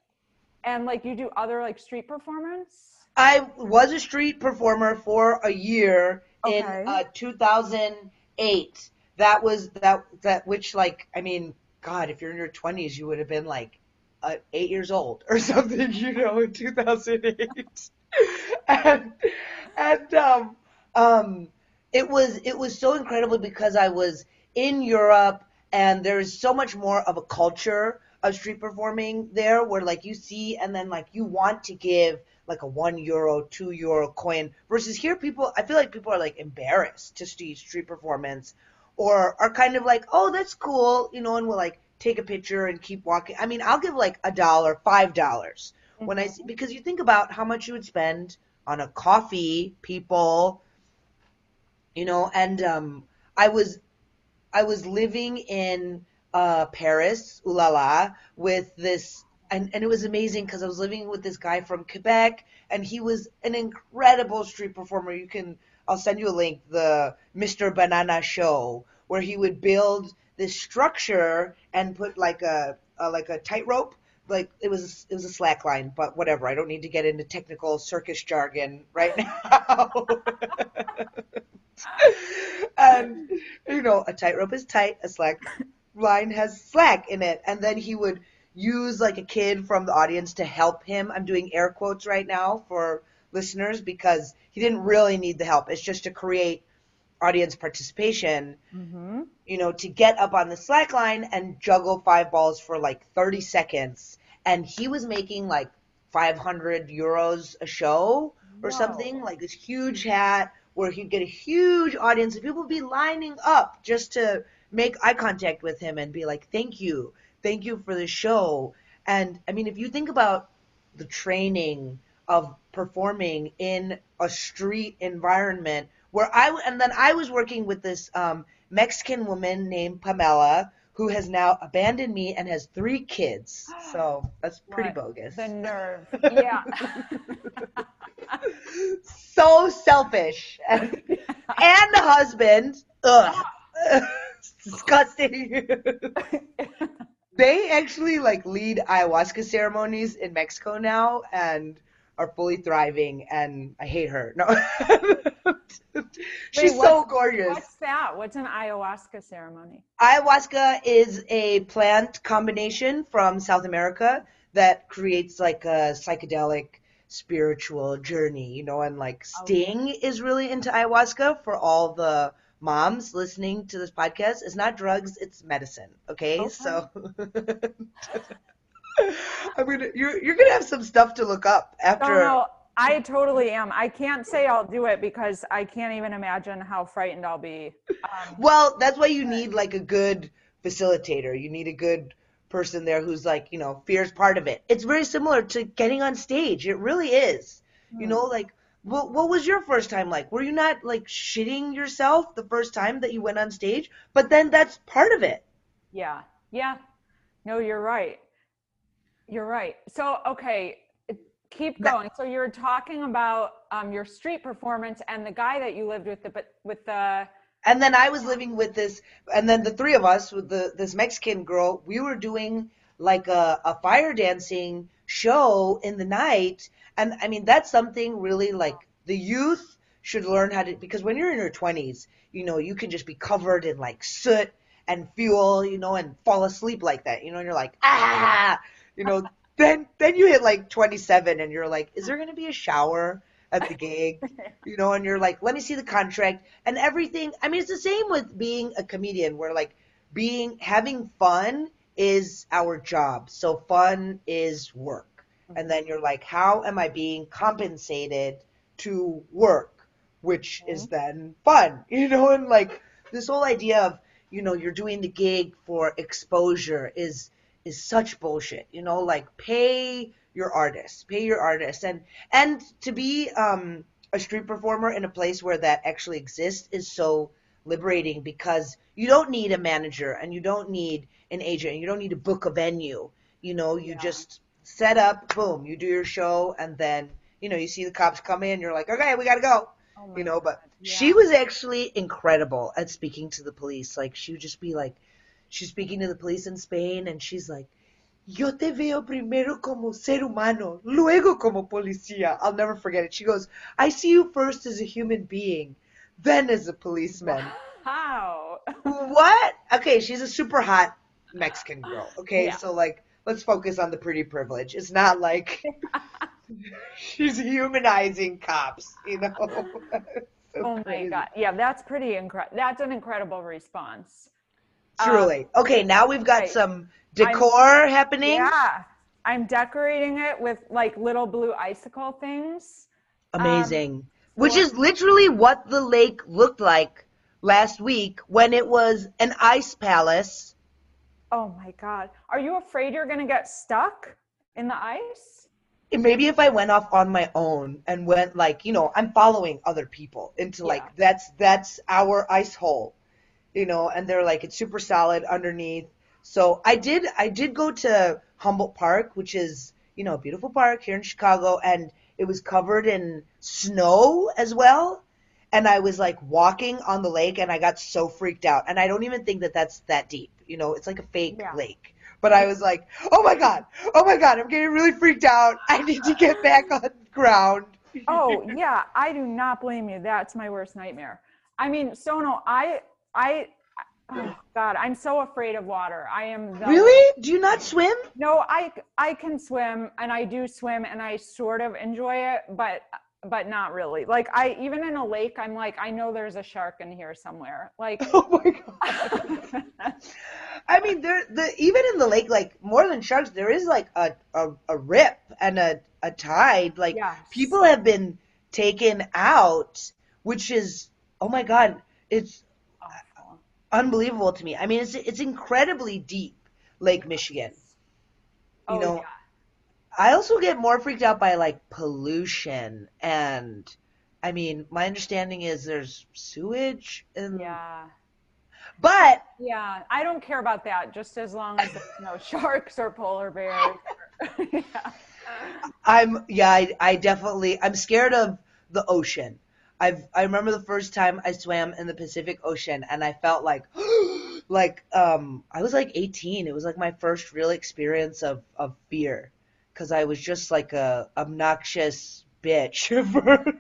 and like you do other like street performance. I was a street performer for a year in uh, 2008. That was that that which like I mean, God, if you're in your 20s, you would have been like uh, eight years old or something, you know, in 2008. and and um um it was it was so incredible because I was in Europe and there's so much more of a culture of street performing there where like you see and then like you want to give like a one euro, two euro coin versus here people I feel like people are like embarrassed to see street performance or are kind of like, oh that's cool, you know, and will like take a picture and keep walking. I mean, I'll give like a dollar, five dollars when I see because you think about how much you would spend on a coffee, people, you know, and um, I was I was living in uh, Paris, ooh la la, with this, and, and it was amazing because I was living with this guy from Quebec, and he was an incredible street performer. You can, I'll send you a link, the Mr. Banana Show, where he would build this structure and put like a, a like a tightrope. Like it was, it was a slack line, but whatever. I don't need to get into technical circus jargon right now. and you know, a tightrope is tight, a slack line has slack in it, and then he would use like a kid from the audience to help him. I'm doing air quotes right now for listeners because he didn't really need the help. It's just to create audience participation, Mm-hmm. you know, to get up on the slack line and juggle five balls for like 30 seconds. And he was making like 500 euros a show or Whoa. something, like this huge hat where he'd get a huge audience and people would be lining up just to make eye contact with him and be like, thank you, thank you for the show. And I mean, if you think about the training of performing in a street environment where I and then I was working with this um, Mexican woman named Pamela who has now abandoned me and has three kids. So that's pretty What bogus. The nerve. Yeah. so selfish. And, and the husband, ugh, disgusting. they actually like lead ayahuasca ceremonies in Mexico now and are fully thriving and I hate her. No. She's Wait, so gorgeous. What's that? What's an ayahuasca ceremony? Ayahuasca is a plant combination from South America that creates like a psychedelic spiritual journey, you know, and like oh, Sting is really into ayahuasca for all the moms listening to this podcast. It's not drugs, it's medicine, okay? Okay. So I mean you're you're gonna have some stuff to look up after No, no, I totally am. I can't say I'll do it because I can't even imagine how frightened I'll be. Um, Well, that's why you need like a good facilitator. You need a good person there who's like, you know, fear's part of it. It's very similar to getting on stage. It really is. You know, like what what was your first time like? Were you not like shitting yourself the first time that you went on stage? But then that's part of it. yeah, yeah. No, you're right. You're right. So, okay, keep going. So you're talking about um, your street performance and the guy that you lived with, the, but with the And then I was living with this, and then the three of us with the this Mexican girl, we were doing like a, a fire dancing show in the night. And I mean, that's something really like the youth should learn how to, because when you're in your 20s, you know, you can just be covered in like soot and fuel, you know, and fall asleep like that, you know, and you're like, ah, you know, then, then you hit like 27 and you're like, is there going to be a shower at the gig? you know, and you're like, let me see the contract and everything. I mean, it's the same with being a comedian where like being, having fun is our job. So fun is work. And then you're like, how am I being compensated to work? which is then fun, you know, and like this whole idea of, you know, you're doing the gig for exposure is is such bullshit, you know, like pay your artists, pay your artists and and to be um a street performer in a place where that actually exists is so liberating because you don't need a manager and you don't need an agent, and you don't need to book a venue. You know, you Yeah. just set up, boom, you do your show and then, you know, you see the cops come in, you're like, "Okay, we got to go." Oh you know, but God, she was actually incredible at speaking to the police. Like she would just be like, she's speaking to the police in Spain, and she's like, "Yo te veo primero como ser humano, luego como policía." I'll never forget it. She goes, "I see you first as a human being, then as a policeman." How? what? Okay, she's a super hot Mexican girl. Okay, Yeah. so like, let's focus on the pretty privilege. It's not like she's humanizing cops, you know. So Oh my crazy. god. Yeah, that's pretty incredible. That's an incredible response. Um, Truly. okay, now we've got right. some decor happening. Yeah. I'm decorating it with like little blue icicle things. Amazing. Which is literally what the lake looked like last week when it was an ice palace. Oh my god. Are you afraid you're going to get stuck in the ice? Maybe if I went off on my own and went like, you know, I'm following other people into like that's that's our ice hole. You know, and they're like it's super solid underneath. So I did I did go to Humboldt Park, which is, you know, a beautiful park here in Chicago and it was covered in snow as well. And I was like walking on the lake and I got so freaked out. And I don't even think that that's that deep. You know, it's like a fake Yeah. lake. But I was like, oh my God, oh my God, I'm getting really freaked out. I need to get back on ground. Oh, yeah, I do not blame you. That's my worst nightmare. I mean, Sonal, I I oh god, I'm so afraid of water. I am the Really? Do you not swim? No, I I can swim and I do swim and I sort of enjoy it, but but not really. Like I even in a lake, I'm like I know there's a shark in here somewhere. Like Oh my God. I mean, there, the even in the lake, like more than sharks, there is like a a, a rip and a a tide. Like Yes. people have been taken out, which is oh my god, it's awful. unbelievable to me. I mean, it's it's incredibly deep, Lake Michigan. You Oh, know, yeah. I also get more freaked out by like pollution and. I mean, my understanding is there's sewage, and Yeah. but Yeah, I don't care about that just as long as there's no sharks or polar bears. yeah. I'm yeah, I, I definitely I'm scared of the ocean. I've I remember the first time I swam in the Pacific Ocean and I felt like like um I was like 18. It was like my first real experience of of fear cuz I was just like a obnoxious bitch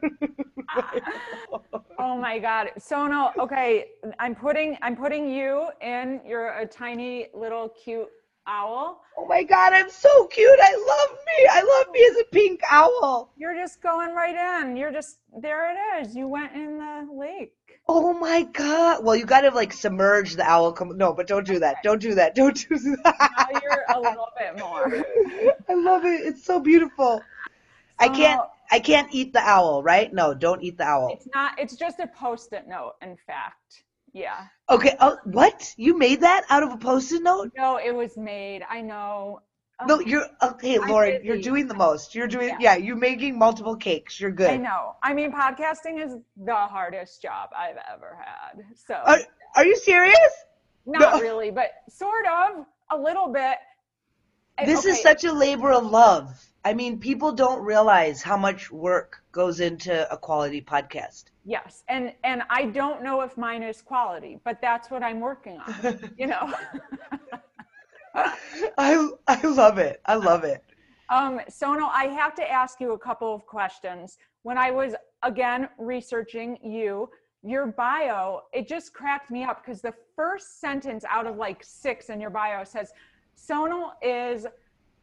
Oh my God. Sonal, okay, I'm putting I'm putting you in. You're a tiny little cute owl. Oh my god, I'm so cute. I love me. I love me as a pink owl. You're just going right in. You're just there it is. You went in the lake. Oh my god. Well, you got to like submerge the owl. Come no, but don't do that. Don't do that. Don't do that. Now you're a little bit more. I love it. It's so beautiful. I can't. I can't eat the owl, right? No, don't eat the owl. It's not it's just a post-it note, in fact. Yeah. Okay, oh, what? You made that out of a post-it note? No, it was made. I know. Oh no, Oh, you're okay, Lauren. You're doing the most. You're doing Yeah. yeah, you're making multiple cakes. You're good. I know. I mean, podcasting is the hardest job I've ever had. So Are, are you serious? not no. really, but sort of a little bit. This is such a labor of love. I mean, people don't realize how much work goes into a quality podcast. yes, and and I don't know if mine is quality, but that's what I'm working on. You know. I I love it. I love it. Um, Sonal, I have to ask you a couple of questions. When I was again researching you, your bio, it just cracked me up because the first sentence out of like six in your bio says, Sonal is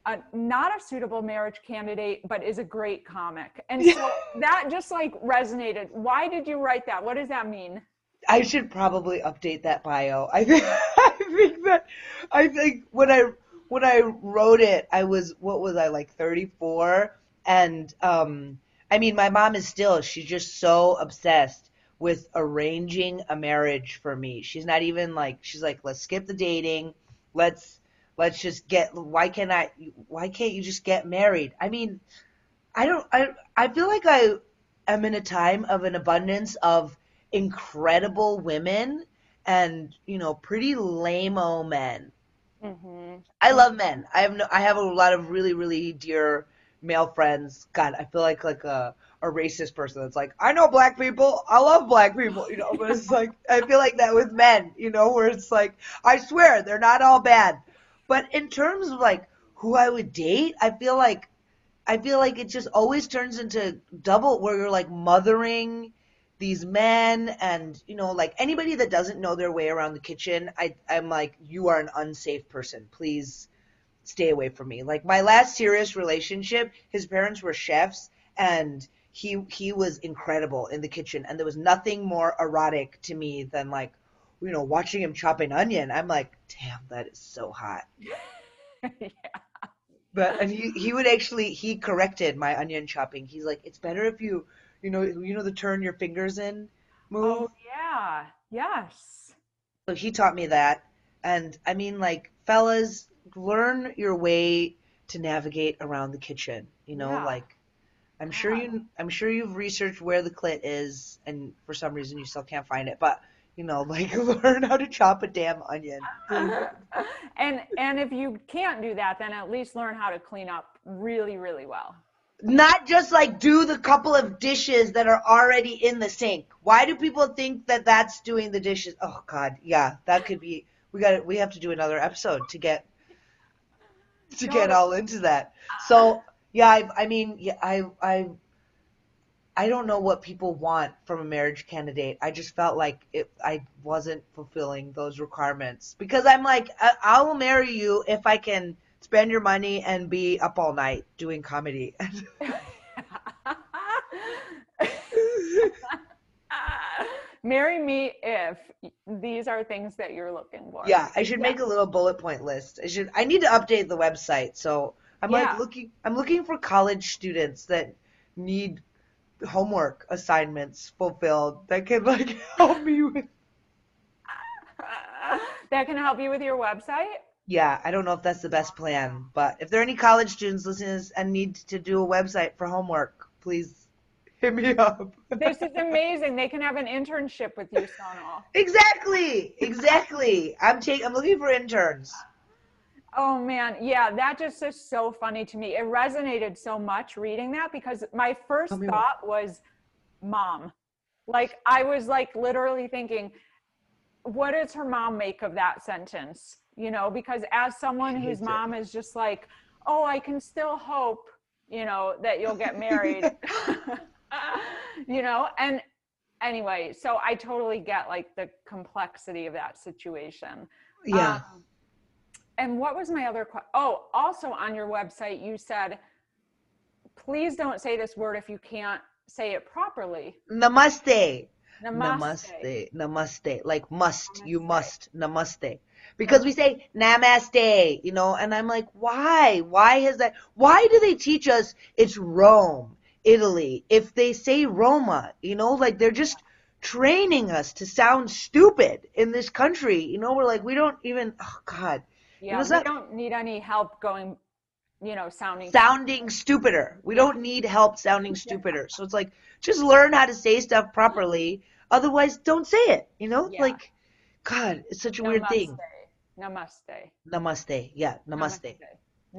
a, not a suitable marriage candidate, but is a great comic. And so that just like resonated. Why did you write that? What does that mean? I should probably update that bio. I think I think that I think when I when I wrote it, I was what was I like 34 and um I mean, my mom is still, she's just so obsessed with arranging a marriage for me. She's not even like, she's like, let's skip the dating. Let's, let's just get, why can't I, why can't you just get married? I mean, I don't, I, I feel like I am in a time of an abundance of incredible women and, you know, pretty lame-o men. Mm-hmm. I love men. I have no, I have a lot of really, really dear male friends. God, I feel like like a a racist person that's like, I know black people, I love black people, you know, but it's like I feel like that with men, you know, where it's like, I swear they're not all bad. But in terms of like who I would date, I feel like I feel like it just always turns into double where you're like mothering these men and you know like anybody that doesn't know their way around the kitchen I I'm like you are an unsafe person please stay away from me. Like my last serious relationship, his parents were chefs and he he was incredible in the kitchen and there was nothing more erotic to me than like you know watching him chop an onion. I'm like, "Damn, that is so hot." yeah. But and he he would actually he corrected my onion chopping. He's like, "It's better if you you know you know the turn your fingers in move." Oh yeah. Yes. So he taught me that. And I mean like fellas learn your way to navigate around the kitchen. You know, Yeah. like I'm sure Yeah. you I'm sure you've researched where the clit is and for some reason you still can't find it. But you know, like learn how to chop a damn onion. and and if you can't do that, then at least learn how to clean up really, really well. Not just like do the couple of dishes that are already in the sink. Why do people think that that's doing the dishes? Oh God, yeah, that could be. We got. We have to do another episode to get to get all into that. So yeah, I, I mean, yeah, I I I don't know what people want from a marriage candidate. I just felt like it. I wasn't fulfilling those requirements because I'm like, I, I will marry you if I can spend your money and be up all night doing comedy. Marry me if these are things that you're looking for. Yeah, I should make a little bullet point list. I should I need to update the website. So I'm Yeah. like looking I'm looking for college students that need homework assignments fulfilled that can like help me with that can help you with your website. Yeah, I don't know if that's the best plan, but if there are any college students listening and need to do a website for homework, please hit me up. This is amazing. They can have an internship with you, Sonal. exactly. Exactly. I'm taking I'm looking for interns. Oh man, yeah, that just is so funny to me. It resonated so much reading that because my first thought was mom. Like I was like literally thinking, what does her mom make of that sentence? You know, because as someone whose mom is just like, oh, I can still hope, you know, that you'll get married. you know, and anyway, so I totally get like the complexity of that situation. Yeah. Um, and what was my other question? Oh, also on your website, you said, please don't say this word if you can't say it properly. Namaste. Namaste. Namaste. Namaste. Like must. You must. Namaste. Because we say namaste, you know, and I'm like, why? Why has that? Why do they teach us it's Rome, Italy, if they say Roma, you know, like they're just training us to sound stupid in this country. You know, we're like, we don't even, oh God, Yeah, was we that- don't need any help going, you know, sounding. sounding stupider. We don't need help sounding stupider. So it's like, just learn how to say stuff properly. Otherwise, don't say it. You know, Yeah. like, God, it's such a weird thing. Namaste. Namaste. Yeah, namaste. Namaste.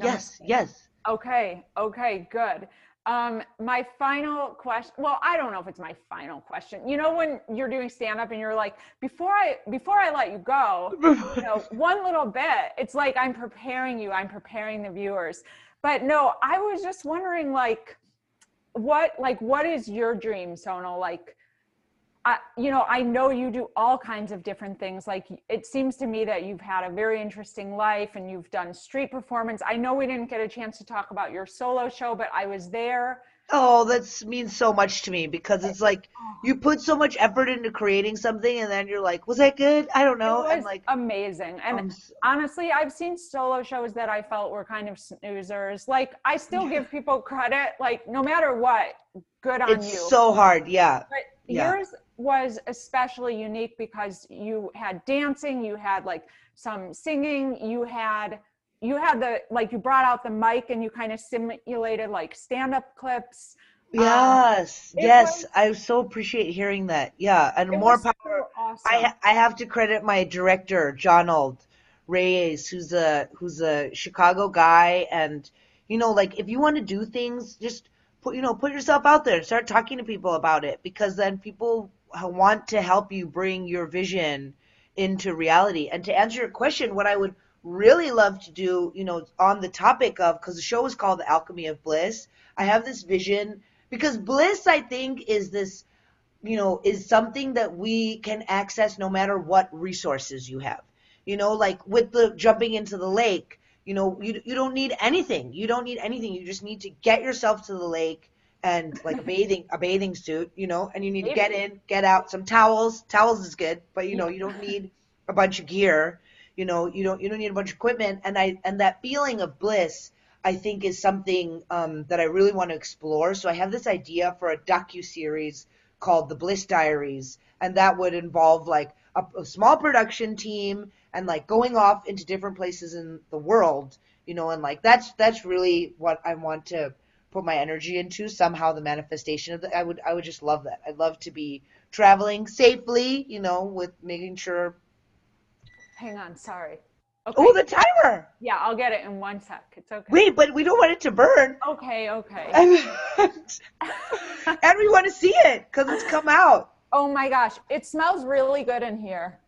Yes, Namaste. yes. Okay, okay, good. Um, my final question. Well, I don't know if it's my final question. You know, when you're doing stand up and you're like, before I before I let you go, you know, one little bit. It's like I'm preparing you. I'm preparing the viewers. But no, I was just wondering, like, what like what is your dream, Sonal? Like, I, you know, I know you do all kinds of different things. Like, it seems to me that you've had a very interesting life and you've done street performance. I know we didn't get a chance to talk about your solo show, but I was there Oh, that means so much to me because it's like you put so much effort into creating something and then you're like, was that good? I don't know. It was like amazing. And um, honestly, I've seen solo shows that I felt were kind of snoozers. Like I still give people credit, like no matter what, good on it's you. so hard. Yeah. but yeah. yours was especially unique because you had dancing, you had like some singing, you had you had the like you brought out the mic and you kind of simulated like stand-up clips. Um, Yes. it Yes. was- I so appreciate hearing that. Yeah. And more power. so awesome. I I have to credit my director, Johnald Reyes, who's a who's a Chicago guy, and you know, like if you want to do things, just put you know put yourself out there, start talking to people about it, because then people want to help you bring your vision into reality. And to answer your question, what I would really love to do, you know, on the topic of because the show is called The Alchemy of Bliss, I have this vision because bliss, I think, is this you know, is something that we can access no matter what resources you have. You know, like with the jumping into the lake, you know, you, you don't need anything. You don't need anything. You just need to get yourself to the lake and like a bathing a bathing suit, you know, and you need to get in, get out, some towels. Towels is good, but you know, you don't need a bunch of gear. You know, you don't you don't need a bunch of equipment. And I and that feeling of bliss I think is something um, that I really want to explore. So I have this idea for a docu series called The Bliss Diaries, and that would involve like a, a small production team and like going off into different places in the world, you know, and like that's that's really what I want to put my energy into. Somehow the manifestation of that, I would I would just love that. I'd love to be traveling safely, you know, with making sure. Hang on, sorry. Oh, okay. Oh, the timer! yeah, I'll get it in one sec. It's okay. Wait, but we don't want it to burn. Okay, okay. And, and we want to see it because it's come out. Oh my gosh, it smells really good in here.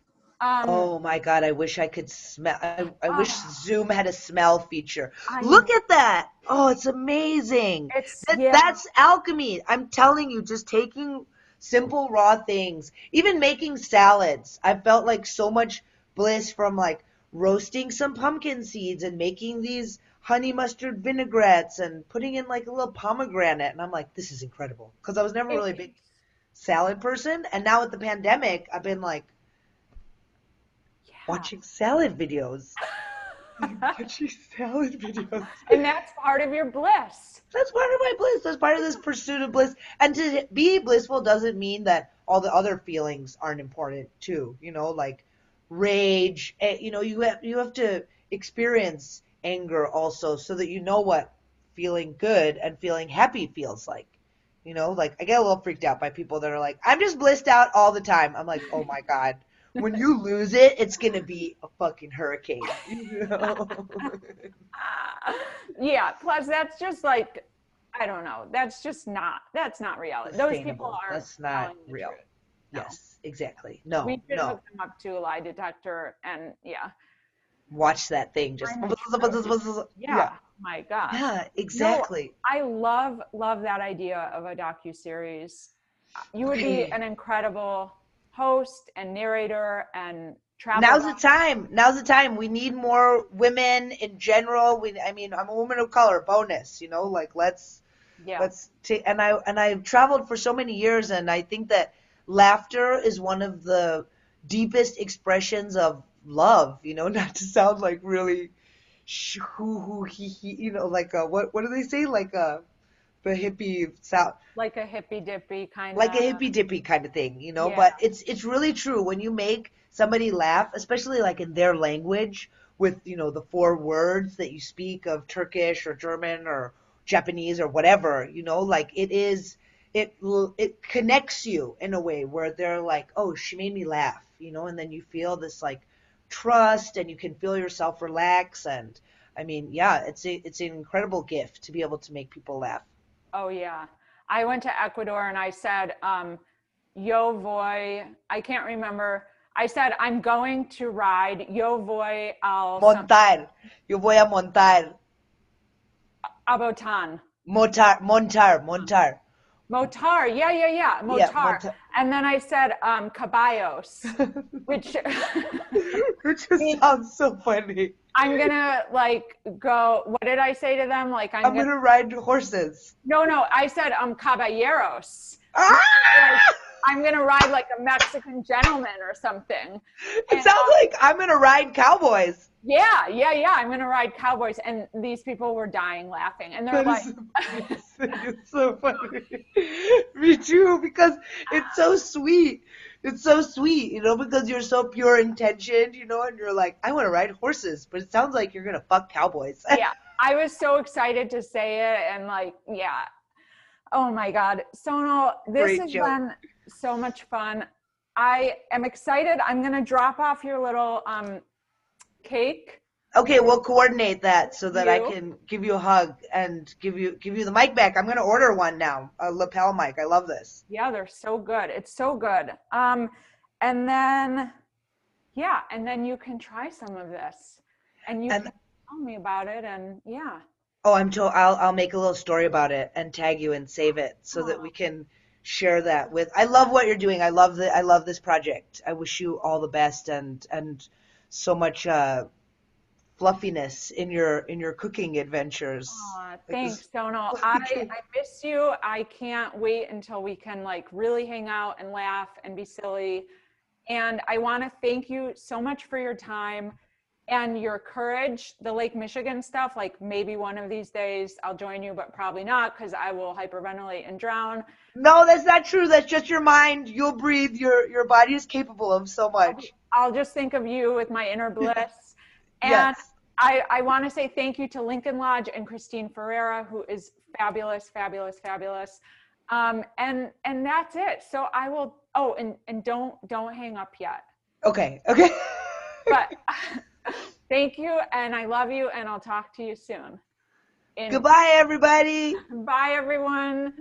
Um, Oh my god, I wish I could smell. I, I wish Ah. Zoom had a smell feature. I Look at that. Oh, it's amazing. It's That- yeah. That's alchemy. I'm telling you, just taking simple raw things, even making salads. I felt like so much bliss from like roasting some pumpkin seeds and making these honey mustard vinaigrettes and putting in like a little pomegranate. And I'm like, this is incredible. Because I was never really a big salad person. And now with the pandemic, I've been like. Watching salad videos. watching salad videos. and that's part of your bliss. That's part of my bliss. That's part of this pursuit of bliss. And to be blissful doesn't mean that all the other feelings aren't important too. You know, like rage. eh, You know, you have you have to experience anger also, so that you know what feeling good and feeling happy feels like. You know, like I get a little freaked out by people that are like, "I'm just blissed out all the time." I'm like, "Oh my god." When you lose it, it's gonna be a fucking hurricane. You know? Ah, yeah. Plus, that's just like, I don't know. That's just not. That's not reality. Those people aren't. That's not real. No. Yes, exactly. No, we should no. hook them up to a lie detector, and yeah, Watch that thing. Just yeah. yeah, My God. yeah, exactly. I love love that idea of a docu series. You would be an incredible host and narrator and travel. Now's the time. Now's the time. We need more women in general. We, I mean, I'm a woman of color. Bonus, you know, like let's Yeah. let's take. And I and I've traveled for so many years, and I think that laughter is one of the deepest expressions of love. You know, not to sound like really hoo hoo he he. You know, like uh, what what do they say? Like uh, the hippie sound. like a hippy dippy kind like of a hippy dippy kind of thing, you know. Yeah. But it's it's really true when you make somebody laugh, especially like in their language, with you know the four words that you speak of Turkish or German or Japanese or whatever, you know, like it is it it connects you in a way where they're like, oh, she made me laugh, you know, and then you feel this like trust and you can feel yourself relax and I mean, yeah, it's a, it's an incredible gift to be able to make people laugh. Oh yeah. I went to Ecuador and I said, um, Yo voy, I can't remember. I said, I'm going to ride Yo voy al Montar, yo voy a montar. a Botan. Montar, montar, montar. Motar, yeah, yeah, yeah, Motar. Yeah, Motar. And then I said um, caballos, which It just sounds so funny. I'm gonna like go. What did I say to them? Like I'm, I'm gonna ride horses. No, no. I said um caballeros. Ah! Like, I'm gonna ride like a Mexican gentleman or something. It And, sounds um, like I'm gonna ride cowboys. Yeah, yeah, yeah. I'm gonna ride cowboys, and these people were dying laughing, and they're That like. It's so funny. Me too, because it's so sweet. It's so sweet, you know, because you're so pure intentioned, you know, and you're like, I want to ride horses, but it sounds like you're gonna fuck cowboys. yeah. I was so excited to say it, and like, yeah. Oh my God, Sonal, this Great has joke. been so much fun. I am excited. I'm gonna drop off your little um cake. Okay, we'll coordinate that so that I can give you a hug and give you give you the mic back. I'm gonna order one now, a lapel mic. I love this. Yeah, they're so good. It's so good. Um, and then, yeah, and then you can try some of this, and you And- can tell me about it. And yeah, Oh, I'm told I'll I'll make a little story about it and tag you and save it so that we can share that with. I love what you're doing. I love the I love this project. I wish you all the best and and so much uh, fluffiness in your in your cooking adventures. Aw, thanks, Sonal. I, I miss you. I can't wait until we can like really hang out and laugh and be silly. And I want to thank you so much for your time and your courage. The Lake Michigan stuff, like maybe one of these days I'll join you, but probably not because I will hyperventilate and drown. No, that's not true. That's just your mind. You'll breathe. Your your body is capable of so much. I'll just think of you with my inner bliss. And yes. I, I want to say thank you to Lincoln Lodge and Christine Ferreira, who is fabulous, fabulous, fabulous. Um, and and that's it. So I will. Oh, and and don't don't hang up yet. Okay. Okay. But thank you, and I love you, and I'll talk to you soon. In- Goodbye, everybody. Bye, everyone.